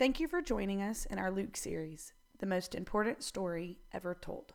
Thank you for joining us in our Luke series, The Most Important Story Ever Told.